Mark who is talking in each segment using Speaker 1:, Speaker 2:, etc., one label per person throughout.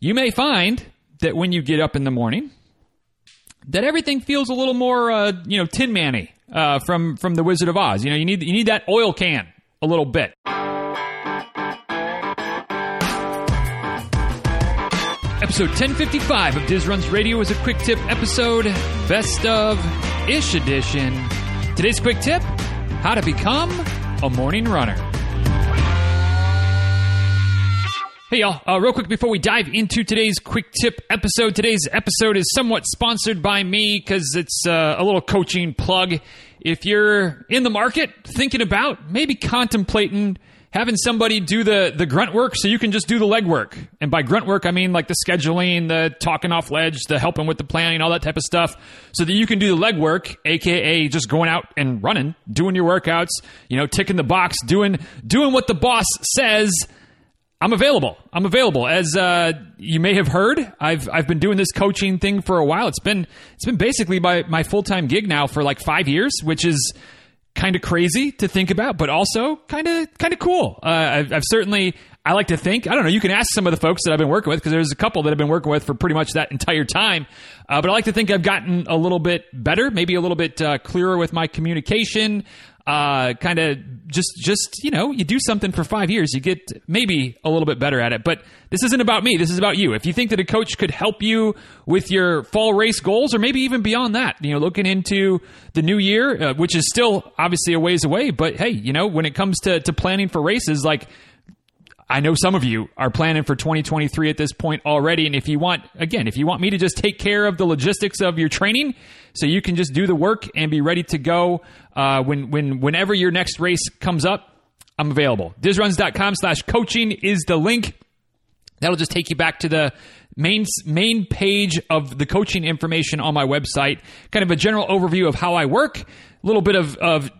Speaker 1: you may find that when you get up in the morning, that everything feels a little more, uh, you know, Tin Manny uh, from from the Wizard of Oz. You know, you need you need that oil can a little bit. Episode 1055 of Diz Runs Radio is a quick tip episode, best of ish edition. Today's quick tip how to become a morning runner. Hey, y'all. Uh, real quick before we dive into today's quick tip episode, today's episode is somewhat sponsored by me because it's uh, a little coaching plug. If you're in the market thinking about maybe contemplating having somebody do the, the grunt work so you can just do the leg work. And by grunt work, I mean like the scheduling, the talking off ledge, the helping with the planning, all that type of stuff, so that you can do the leg work, aka just going out and running, doing your workouts, you know, ticking the box, doing doing what the boss says. I'm available. I'm available. As uh, you may have heard, I've I've been doing this coaching thing for a while. It's been it's been basically my my full time gig now for like five years, which is kind of crazy to think about, but also kind of kind of cool. Uh, I've, I've, certainly I like to think I don't know. You can ask some of the folks that I've been working with because there's a couple that I've been working with for pretty much that entire time. Uh, but I like to think I've gotten a little bit better, maybe a little bit uh, clearer with my communication uh, kind of just just you know you do something for five years you get maybe a little bit better at it. But this isn't about me this is about you. If you think that a coach could help you with your fall race goals or maybe even beyond that you know looking into the new year uh, which is still obviously a ways away but hey you know when it comes to, to planning for races like I know some of you are planning for 2023 at this point already. And if you want, again, if you want me to just take care of the logistics of your training so you can just do the work and be ready to go uh, when, when, whenever your next race comes up, I'm available. Dizruns.com slash coaching is the link. That'll just take you back to the main main page of the coaching information on my website. Kind of a general overview of how I work, a little bit of, of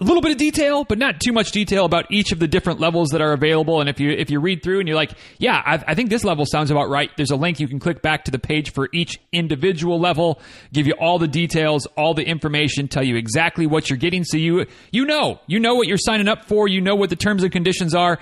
Speaker 1: a little bit of detail, but not too much detail about each of the different levels that are available. And if you if you read through and you're like, yeah, I, I, think this level sounds about right, there's a link you can click back to the page for each individual level, give you all the details, all the information, tell you exactly what you're getting, so you you know you know what you're signing up for, you know what the terms and conditions are.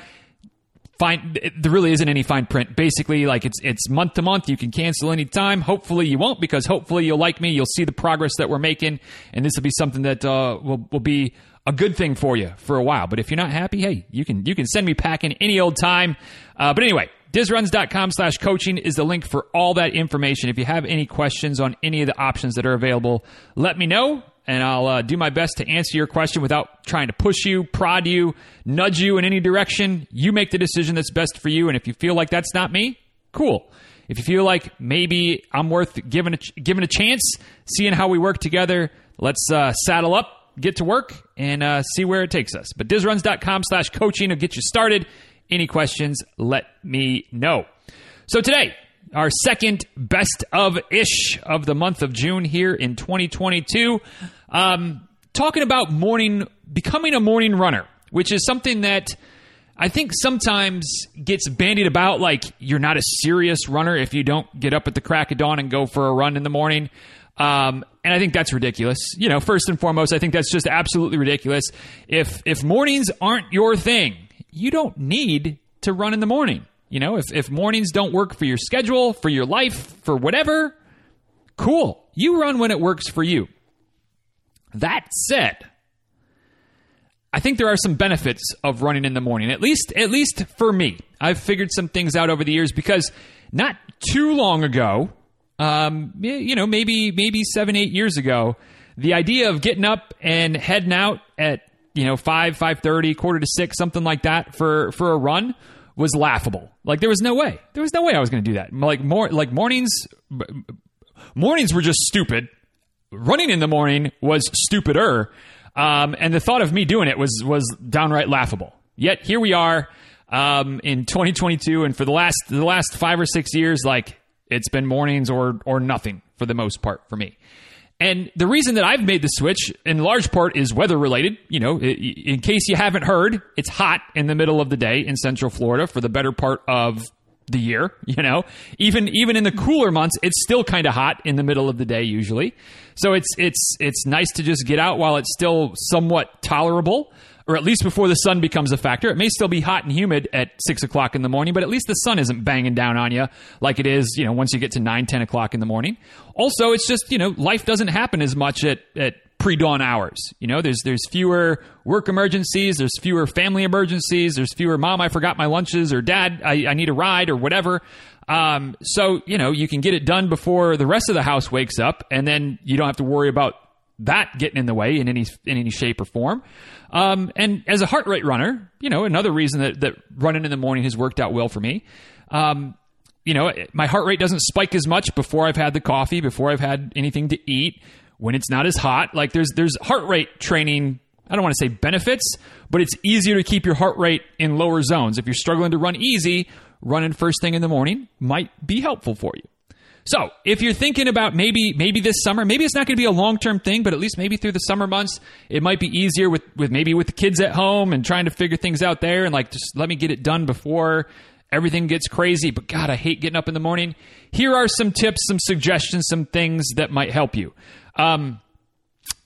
Speaker 1: Fine, there really isn't any fine print. Basically, like it's it's month to month. You can cancel anytime. Hopefully, you won't because hopefully you'll like me. You'll see the progress that we're making, and this will be something that uh, will will be a good thing for you for a while. But if you're not happy, hey, you can you can send me packing any old time. Uh, but anyway, dizruns.com slash coaching is the link for all that information. If you have any questions on any of the options that are available, let me know. And I'll uh, do my best to answer your question without trying to push you, prod you, nudge you in any direction. You make the decision that's best for you. And if you feel like that's not me, cool. If you feel like maybe I'm worth giving a, giving a chance, seeing how we work together, let's uh, saddle up get to work and uh, see where it takes us. But dizruns.com slash coaching will get you started. Any questions, let me know. So today, our second best of ish of the month of June here in 2022. Um, talking about morning, becoming a morning runner, which is something that I think sometimes gets bandied about like you're not a serious runner if you don't get up at the crack of dawn and go for a run in the morning. Um, and I think that's ridiculous. You know, first and foremost, I think that's just absolutely ridiculous. If if mornings aren't your thing, you don't need to run in the morning. You know, if if mornings don't work for your schedule, for your life, for whatever, cool. You run when it works for you. That said, I think there are some benefits of running in the morning. At least at least for me. I've figured some things out over the years because not too long ago, um, you know, maybe maybe seven eight years ago, the idea of getting up and heading out at you know five five thirty, quarter to six, something like that for for a run was laughable. Like there was no way, there was no way I was going to do that. Like more like mornings, mornings were just stupid. Running in the morning was stupider, um, and the thought of me doing it was was downright laughable. Yet here we are um, in 2022, and for the last the last five or six years, like it's been mornings or or nothing for the most part for me. And the reason that I've made the switch in large part is weather related. You know, in case you haven't heard, it's hot in the middle of the day in Central Florida for the better part of the year, you know. Even even in the cooler months, it's still kind of hot in the middle of the day usually. So it's it's it's nice to just get out while it's still somewhat tolerable or at least before the sun becomes a factor. It may still be hot and humid at six o'clock in the morning, but at least the sun isn't banging down on you like it is, you know, once you get to nine, ten o'clock in the morning. Also, it's just, you know, life doesn't happen as much at, at pre-dawn hours. You know, there's there's fewer work emergencies, there's fewer family emergencies, there's fewer mom, I forgot my lunches, or dad, I, I need a ride, or whatever. Um, so you know, you can get it done before the rest of the house wakes up, and then you don't have to worry about that getting in the way in any in any shape or form. Um, and as a heart rate runner, you know, another reason that, that running in the morning has worked out well for me. Um, you know, my heart rate doesn't spike as much before I've had the coffee, before I've had anything to eat, when it's not as hot. Like there's there's heart rate training. I don't want to say benefits, but it's easier to keep your heart rate in lower zones. If you're struggling to run easy, running first thing in the morning might be helpful for you. So, if you're thinking about maybe maybe this summer, maybe it's not going to be a long term thing, but at least maybe through the summer months, it might be easier with with maybe with the kids at home and trying to figure things out there, and like just let me get it done before everything gets crazy. But God, I hate getting up in the morning. Here are some tips, some suggestions, some things that might help you. Um,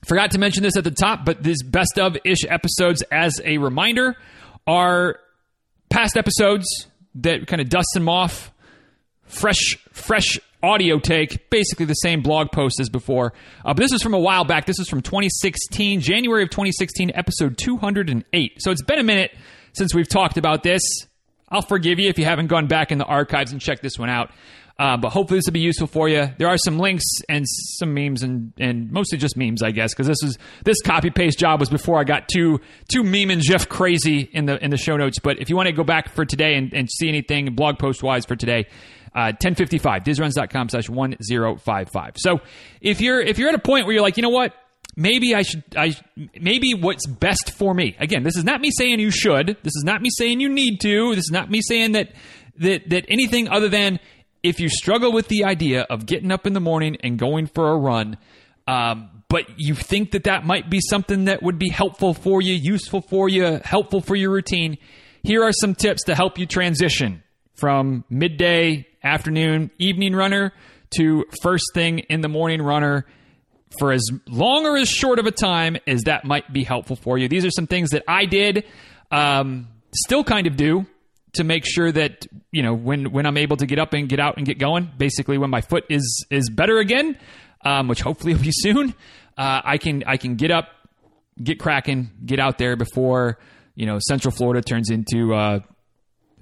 Speaker 1: forgot to mention this at the top, but these best of ish episodes, as a reminder, are past episodes that kind of dust them off fresh fresh audio take, basically the same blog post as before. Uh, but this is from a while back. This is from 2016, January of 2016, episode 208. So it's been a minute since we've talked about this. I'll forgive you if you haven't gone back in the archives and checked this one out. Uh, but hopefully this will be useful for you. There are some links and some memes and, and mostly just memes, I guess, because this is this copy paste job was before I got too too meme and GIF crazy in the in the show notes. But if you want to go back for today and, and see anything blog post wise for today, uh, 1055 dizruns.com slash 1055 so if you're if you're at a point where you're like you know what maybe i should i maybe what's best for me again this is not me saying you should this is not me saying you need to this is not me saying that that that anything other than if you struggle with the idea of getting up in the morning and going for a run um, but you think that that might be something that would be helpful for you useful for you helpful for your routine here are some tips to help you transition from midday, afternoon, evening runner to first thing in the morning runner for as long or as short of a time as that might be helpful for you. These are some things that I did, um, still kind of do to make sure that you know when when I'm able to get up and get out and get going. Basically, when my foot is is better again, um, which hopefully will be soon, uh, I can I can get up, get cracking, get out there before you know Central Florida turns into uh,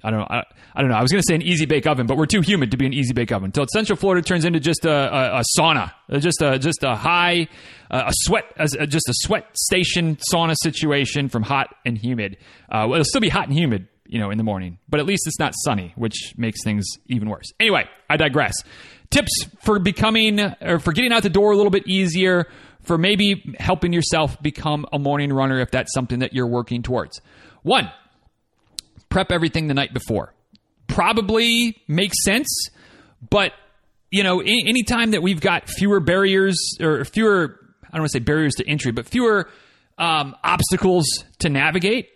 Speaker 1: I don't know. I, I, don't know. I was going to say an easy bake oven, but we're too humid to be an easy bake oven. Until Central Florida turns into just a, a, a sauna, uh, just a just a high, uh, a sweat, a, just a sweat station sauna situation from hot and humid. Uh, well, it'll still be hot and humid, you know, in the morning, but at least it's not sunny, which makes things even worse. Anyway, I digress. Tips for becoming or for getting out the door a little bit easier. For maybe helping yourself become a morning runner if that's something that you're working towards. One, prep everything the night before. Probably makes sense, but you know, anytime that we've got fewer barriers or fewer, I don't want to say barriers to entry, but fewer um, obstacles to navigate,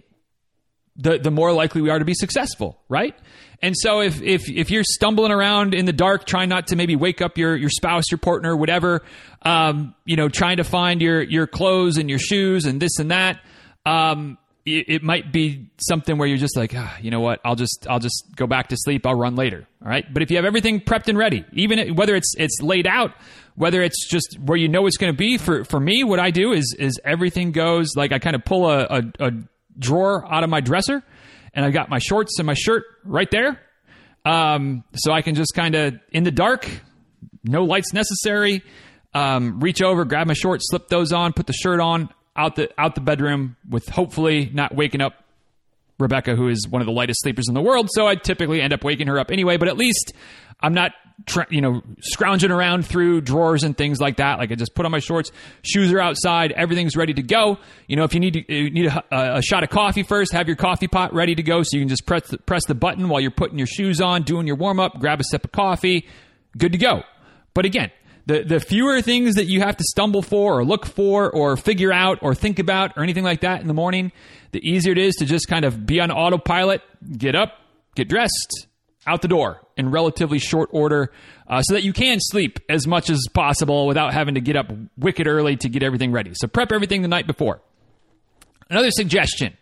Speaker 1: the the more likely we are to be successful, right? And so if if if you're stumbling around in the dark, trying not to maybe wake up your your spouse, your partner, whatever, um, you know, trying to find your your clothes and your shoes and this and that, um, it, it, might be something where you're just like, ah, you know what? I'll just I'll just go back to sleep. I'll run later. All right. But if you have everything prepped and ready, even whether it's it's laid out, whether it's just where you know it's going to be. For for me, what I do is is everything goes like I kind of pull a, a, a drawer out of my dresser, and I've got my shorts and my shirt right there. Um, so I can just kind of in the dark, no lights necessary. Um, reach over, grab my shorts, slip those on, put the shirt on out the out the bedroom with hopefully not waking up Rebecca, who is one of the lightest sleepers in the world. So I typically end up waking her up anyway. But at least I'm not, you know, scrounging around through drawers and things like that. Like I just put on my shorts, shoes are outside, everything's ready to go. You know, if you need to, you need a, a shot of coffee first, have your coffee pot ready to go, so you can just press the, press the button while you're putting your shoes on, doing your warm up, grab a sip of coffee, good to go. But again, the the fewer things that you have to stumble for or look for or figure out or think about or anything like that in the morning, the easier it is to just kind of be on autopilot, get up, get dressed, out the door in relatively short order, uh, so that you can sleep as much as possible without having to get up wicked early to get everything ready. So prep everything the night before. Another suggestion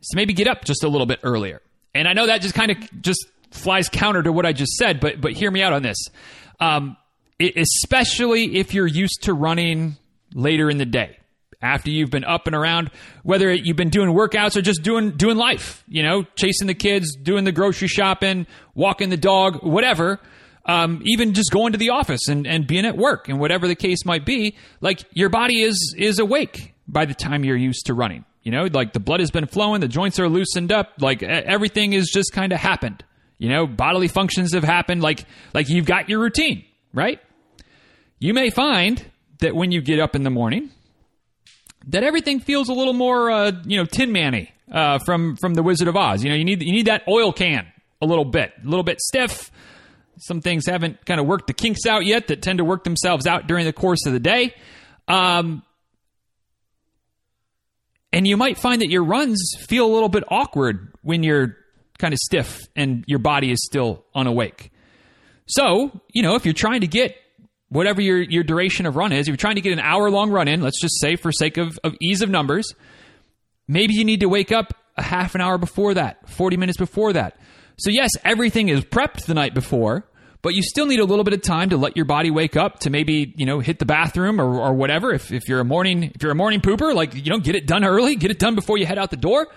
Speaker 1: is to maybe get up just a little bit earlier. And I know that just kind of just flies counter to what I just said, but but hear me out on this. Um, especially if you're used to running later in the day after you've been up and around, whether you've been doing workouts or just doing doing life, you know, chasing the kids, doing the grocery shopping, walking the dog, whatever. Um, even just going to the office and, and being at work and whatever the case might be, like your body is is awake by the time you're used to running. You know, like the blood has been flowing, the joints are loosened up, like everything is just kind of happened. You know, bodily functions have happened, like like you've got your routine, right? You may find that when you get up in the morning, that everything feels a little more, uh, you know, Tin Manny uh, from from the Wizard of Oz. You know, you need you need that oil can a little bit, a little bit stiff. Some things haven't kind of worked the kinks out yet that tend to work themselves out during the course of the day. Um, and you might find that your runs feel a little bit awkward when you're kind of stiff and your body is still unawake. So, you know, if you're trying to get whatever your, your duration of run is, if you're trying to get an hour long run in, let's just say for sake of, of ease of numbers, maybe you need to wake up a half an hour before that, 40 minutes before that. So, yes, everything is prepped the night before, but you still need a little bit of time to let your body wake up to maybe, you know, hit the bathroom or, or whatever. If, if you're a morning, if you're a morning pooper, like, you know, get it done early, get it done before you head out the door.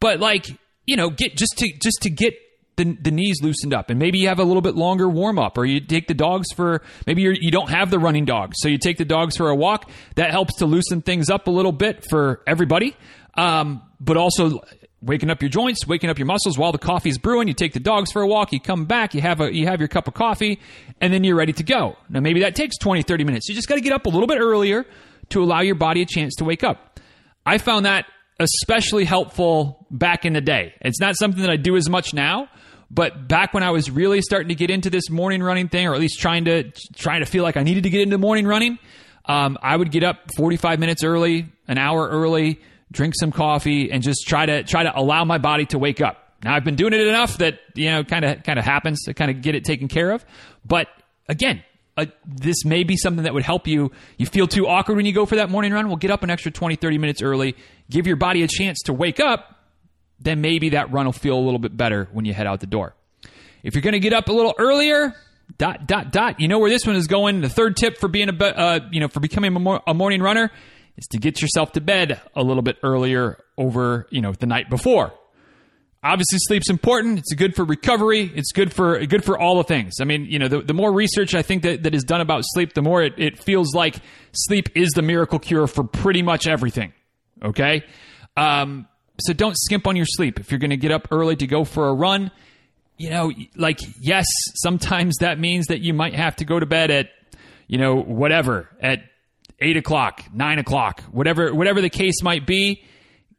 Speaker 1: But like, you know, get just to, just to get the, the knees loosened up and maybe you have a little bit longer warm up or you take the dogs for maybe you're, you don't have the running dogs so you take the dogs for a walk. That helps to loosen things up a little bit for everybody um, but also waking up your joints waking up your muscles while the coffee's brewing. You take the dogs for a walk you come back you have a you have your cup of coffee and then you're ready to go. Now maybe that takes 20 30 minutes. You just got to get up a little bit earlier to allow your body a chance to wake up. I found that especially helpful back in the day. It's not something that i do as much now but back when I was really starting to get into this morning running thing, or at least trying to trying to feel like I needed to get into morning running, um, I would get up 45 minutes early, an hour early, drink some coffee, and just try to try to allow my body to wake up. Now I've been doing it enough that you know kind of kind of happens to kind of get it taken care of. But again, uh, this may be something that would help you. You feel too awkward when you go for that morning run? Well, get up an extra 20, 30 minutes early. Give your body a chance to wake up then maybe that run will feel a little bit better when you head out the door. If you're going to get up a little earlier, dot dot dot. You know where this one is going. The third tip for being a uh, you know for becoming a, morning runner is to get yourself to bed a little bit earlier over you know the night before. Obviously, sleep's important. It's good for recovery. It's good for good for all the things. I mean, you know, the, the more research I think that, that is done about sleep, the more it, it feels like sleep is the miracle cure for pretty much everything. Okay, um, so don't skimp on your sleep. If you're going to get up early to go for a run, you know, like, yes, sometimes that means that you might have to go to bed at, you know, whatever, at eight o'clock, nine o'clock, whatever, whatever the case might be.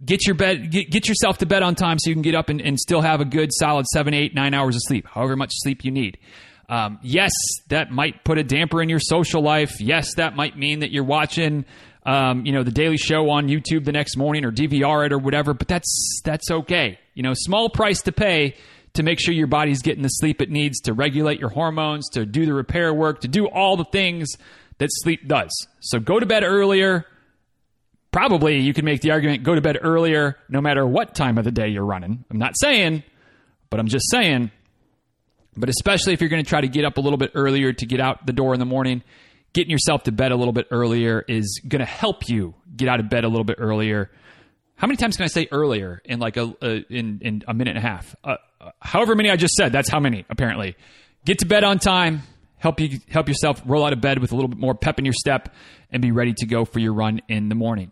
Speaker 1: Get your bed, get, get yourself to bed on time so you can get up and, and still have a good solid seven, eight, nine hours of sleep, however much sleep you need. Um, yes, that might put a damper in your social life. Yes, that might mean that you're watching um, you know, the Daily Show on YouTube the next morning or DVR it or whatever, but that's that's okay. You know, small price to pay to make sure your body's getting the sleep it needs to regulate your hormones, to do the repair work, to do all the things that sleep does. So go to bed earlier. Probably you can make the argument go to bed earlier no matter what time of the day you're running. I'm not saying, but I'm just saying. But especially if you're going to try to get up a little bit earlier to get out the door in the morning, getting yourself to bed a little bit earlier is going to help you get out of bed a little bit earlier. How many times can I say earlier in like a, a in in a minute and a half? Uh, however many I just said, that's how many apparently. Get to bed on time. Help you help yourself roll out of bed with a little bit more pep in your step and be ready to go for your run in the morning.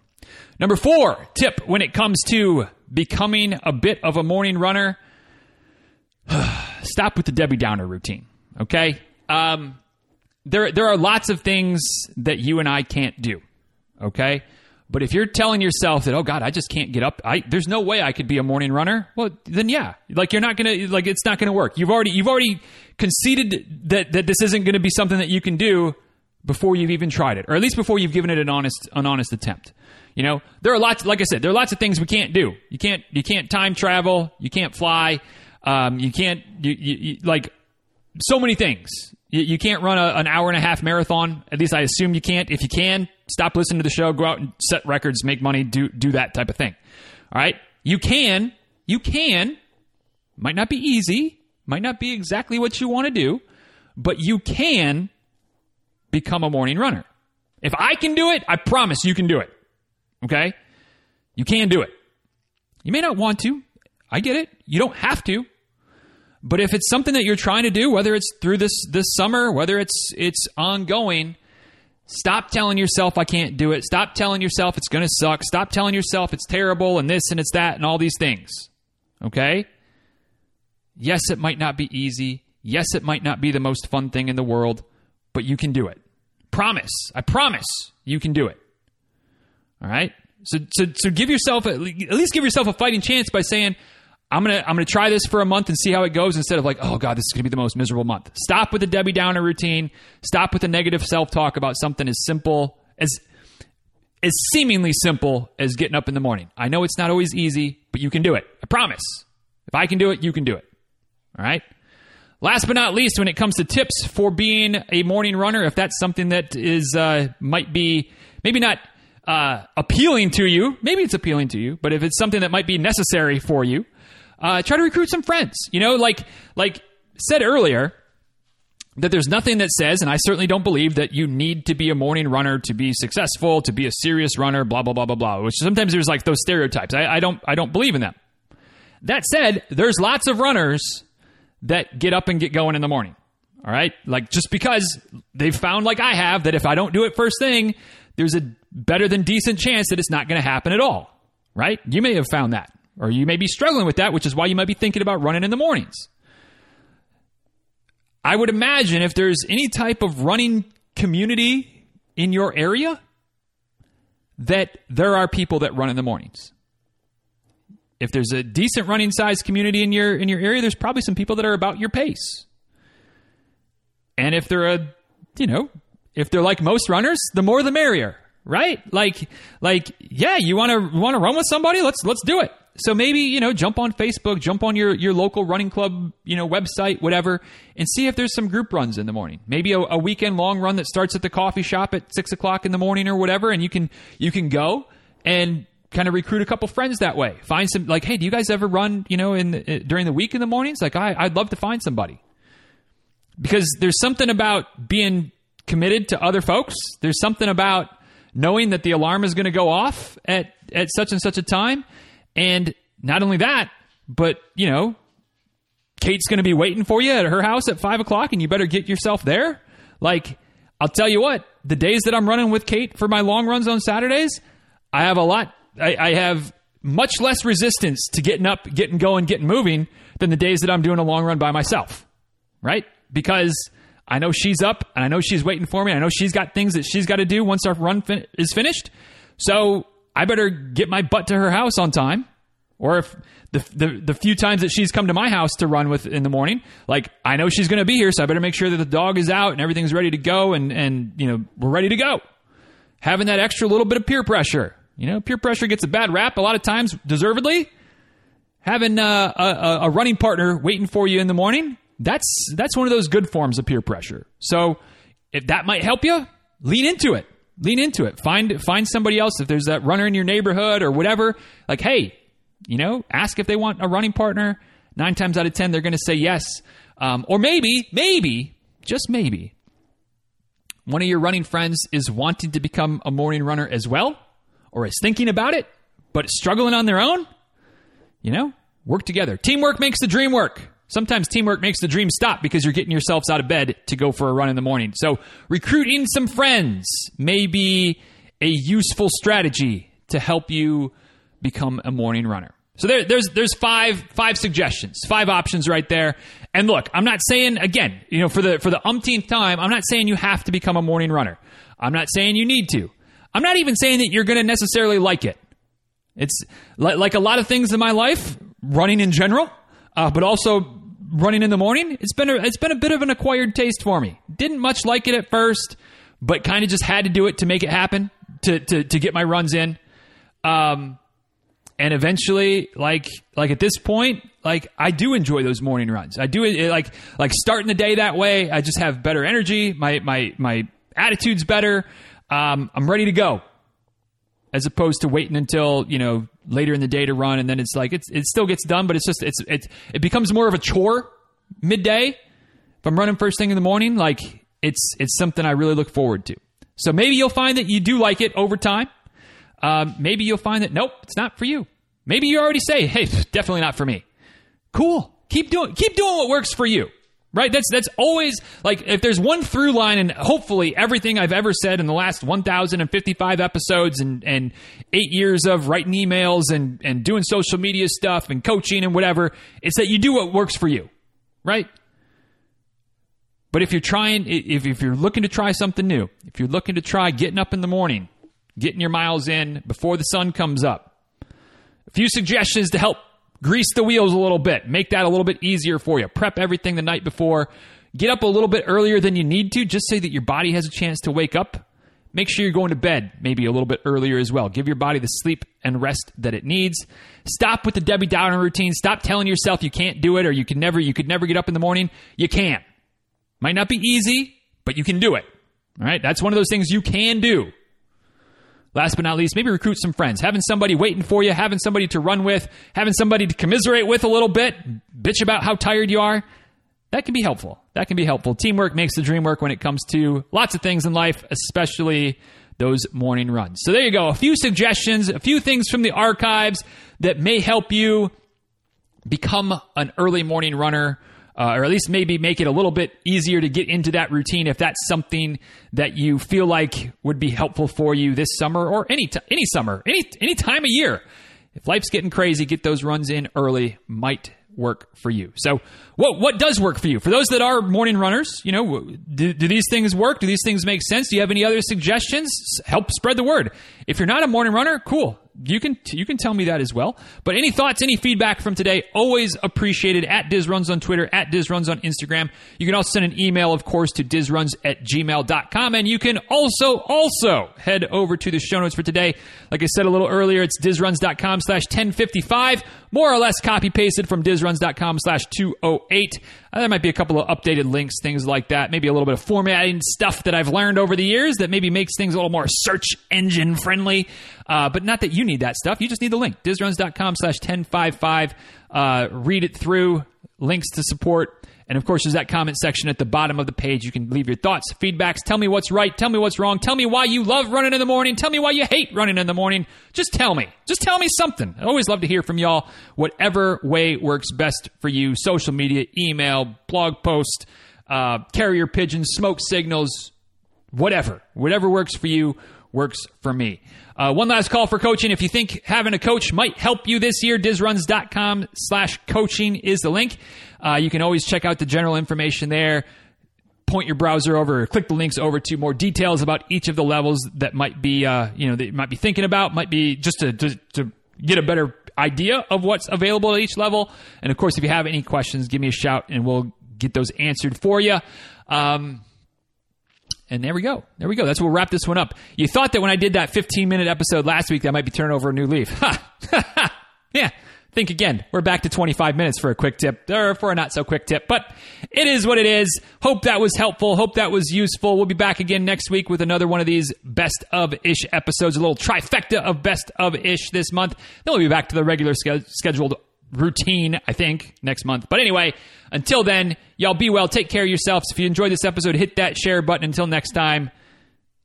Speaker 1: Number four tip when it comes to becoming a bit of a morning runner: stop with the Debbie Downer routine. Okay. Um, there there are lots of things that you and I can't do. Okay? But if you're telling yourself that, oh God, I just can't get up, I, there's no way I could be a morning runner. Well, then yeah, like you're not gonna, like it's not gonna work. You've already, you've already conceded that that this isn't gonna be something that you can do before you've even tried it, or at least before you've given it an honest, an honest attempt. You know, there are lots, like I said, there are lots of things we can't do. You can't, you can't time travel. You can't fly. Um, you can't, you, you, you like so many things. You, you can't run a, an hour and a half marathon. At least I assume you can't. If you can, stop listening to the show, go out and set records, make money, do do that type of thing. All right? You can, you can might not be easy, might not be exactly what you want to do, but you can become a morning runner. If I can do it, I promise you can do it. Okay? You can do it. You may not want to. I get it. You don't have to. But if it's something that you're trying to do, whether it's through this this summer, whether it's it's ongoing, stop telling yourself I can't do it. Stop telling yourself it's going to suck. Stop telling yourself it's terrible and this and it's that and all these things. Okay? Yes, it might not be easy. Yes, it might not be the most fun thing in the world, but you can do it. Promise. I promise you can do it. All right? So, so, so give yourself, a, at least give yourself a fighting chance by saying, I'm gonna I'm gonna try this for a month and see how it goes instead of like, oh god, this is gonna be the most miserable month. Stop with the Debbie Downer routine. Stop with the negative self talk about something as simple as as seemingly simple as getting up in the morning. I know it's not always easy, but you can do it. I promise. If I can do it, you can do it. All right. Last but not least, when it comes to tips for being a morning runner, if that's something that is uh, might be maybe not uh, appealing to you, maybe it's appealing to you, but if it's something that might be necessary for you, uh, try to recruit some friends. You know, like like said earlier, that there's nothing that says, and I certainly don't believe that you need to be a morning runner to be successful, to be a serious runner, blah blah blah blah blah. Which sometimes there's like those stereotypes. I, I don't I don't believe in them. That said, there's lots of runners that get up and get going in the morning. All right? Like just because they've found like I have that if I don't do it first thing, there's a better than decent chance that it's not going to happen at all. Right? You may have found that or you may be struggling with that, which is why you might be thinking about running in the mornings. I would imagine if there's any type of running community in your area that there are people that run in the mornings if there's a decent running size community in your in your area, there's probably some people that are about your pace. And if they're a, you know, if they're like most runners, the more the merrier, right? Like like yeah, you want to want to run with somebody? Let's let's do it. So maybe, you know, jump on Facebook, jump on your, your local running club, you know, website, whatever, and see if there's some group runs in the morning. Maybe a, a weekend long run that starts at the coffee shop at six o'clock in the morning or whatever, and you can you can go and kind of recruit a couple friends that way. Find some like, hey, do you guys ever run? You know, in the, eh, during the week in the mornings? Like, I, I'd love to find somebody because there's something about being committed to other folks. There's something about knowing that the alarm is going to go off at at such and such a time, and not only that, but you know, Kate's going to be waiting for you at her house at five o'clock, and you better get yourself there. Like, I'll tell you what, the days that I'm running with Kate for my long runs on Saturdays, I have a lot I, I have much less resistance to getting up, getting going, getting moving than the days that I'm doing a long run by myself, right? Because I know she's up and I know she's waiting for me. I know she's got things that she's got to do once our run fin- is finished. So I better get my butt to her house on time. Or if the, the, the few times that she's come to my house to run with in the morning, like I know she's going to be here, so I better make sure that the dog is out and everything's ready to go, and and you know we're ready to go. Having that extra little bit of peer pressure, you know, peer pressure gets a bad rap a lot of times, deservedly. Having uh, a, a running partner waiting for you in the morning, that's that's one of those good forms of peer pressure. So if that might help you, lean into it. Lean into it. Find find somebody else if there's that runner in your neighborhood or whatever. Like, hey, you know, ask if they want a running partner. Nine times out of ten, they're going to say yes. Um, or maybe, maybe, just maybe, one of your running friends is wanting to become a morning runner as well or is thinking about it, but struggling on their own, you know, work together. Teamwork makes the dream work. Sometimes teamwork makes the dream stop because you're getting yourselves out of bed to go for a run in the morning. So, recruiting some friends may be a useful strategy to help you become a morning runner. So there, there's there's five five suggestions, five options right there. And look, I'm not saying again, you know, for the for the umpteenth time, I'm not saying you have to become a morning runner. I'm not saying you need to. I'm not even saying that you're going to necessarily like it. It's like, like, a lot of things in my life, running in general, uh, but also running in the morning. It's been a, it's been a bit of an acquired taste for me. Didn't much like it at first, but kind of just had to do it to make it happen to to, to get my runs in. Um, and eventually, like like at this point, like I do enjoy those morning runs. I do like like starting the day that way. I just have better energy. My my my attitude's better. um, I'm ready to go. As opposed to waiting until you know later in the day to run, and then it's like it's it still gets done, but it's just it's it's it becomes more of a chore midday. If I'm running first thing in the morning, like it's it's something I really look forward to. So maybe you'll find that you do like it over time. Um, maybe you'll find that nope, it's not for you. Maybe you already say, hey, definitely not for me. Cool. Keep doing keep doing what works for you. Right? That's that's always like if there's one through line and hopefully everything I've ever said in the last 1055 episodes and and 8 years of writing emails and and doing social media stuff and coaching and whatever, it's that you do what works for you. Right? But if you're trying if if you're looking to try something new, if you're looking to try getting up in the morning, getting your miles in before the sun comes up, a few suggestions to help grease the wheels a little bit, make that a little bit easier for you. Prep everything the night before. Get up a little bit earlier than you need to, just so that your body has a chance to wake up. Make sure you're going to bed maybe a little bit earlier as well. Give your body the sleep and rest that it needs. Stop with the Debbie Downer routine. Stop telling yourself you can't do it or you could never you could never get up in the morning. You can. Might not be easy, but you can do it. All right? That's one of those things you can do. Last but not least, maybe recruit some friends. Having somebody waiting for you, having somebody to run with, having somebody to commiserate with a little bit, bitch about how tired you are. That can be helpful. That can be helpful. Teamwork makes the dream work when it comes to lots of things in life, especially those morning runs. So there you go. A few suggestions, a few things from the archives that may help you become an early morning runner uh, or at least maybe make it a little bit easier to get into that routine if that's something that you feel like would be helpful for you this summer or any t- any summer, any any time of year. If life's getting crazy, get those runs in early might work for you. So, what what does work for you? For those that are morning runners, you know, do, do these things work? Do these things make sense? Do you have any other suggestions? Help spread the word. If you're not a morning runner, cool you can you can tell me that as well. But any thoughts, any feedback from today, always appreciated at DizRuns on Twitter, at DizRuns on Instagram. You can also send an email, of course, to DizRuns at gmail.com. And you can also, also head over to the show notes for today. Like I said a little earlier, it's DizRuns.com slash 1055 more or less copy pasted from dizruns.com slash 208. Uh, there might be a couple of updated links, things like that. Maybe a little bit of formatting stuff that I've learned over the years that maybe makes things a little more search engine friendly. Uh, but not that you need that stuff. You just need the link, dizruns.com slash 1055. Uh, read it through, links to support and of course, there's that comment section at the bottom of the page. You can leave your thoughts, feedbacks, tell me what's right, tell me what's wrong, tell me why you love running in the morning, tell me why you hate running in the morning. Just tell me. Just tell me something. I always love to hear from y'all, whatever way works best for you social media, email, blog post, uh, carrier pigeons, smoke signals, whatever. Whatever works for you works for me. Uh, one last call for coaching. If you think having a coach might help you this year, dizruns.com slash coaching is the link. Uh, you can always check out the general information there. Point your browser over, click the links over to more details about each of the levels that might be, uh, you know, that you might be thinking about, might be just to, to, to get a better idea of what's available at each level. And of course, if you have any questions, give me a shout and we'll get those answered for you. Um, and there we go. There we go. That's we'll wrap this one up. You thought that when I did that 15 minute episode last week, that might be turning over a new leaf. Ha. Yeah. Think again. We're back to 25 minutes for a quick tip, or for a not so quick tip, but it is what it is. Hope that was helpful. Hope that was useful. We'll be back again next week with another one of these best of ish episodes, a little trifecta of best of ish this month. Then we'll be back to the regular scheduled routine, I think, next month. But anyway, until then, y'all be well. Take care of yourselves. If you enjoyed this episode, hit that share button. Until next time,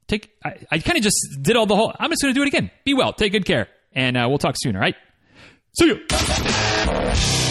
Speaker 1: take. I, I kind of just did all the whole. I'm just going to do it again. Be well. Take good care, and uh, we'll talk soon. All right. See you.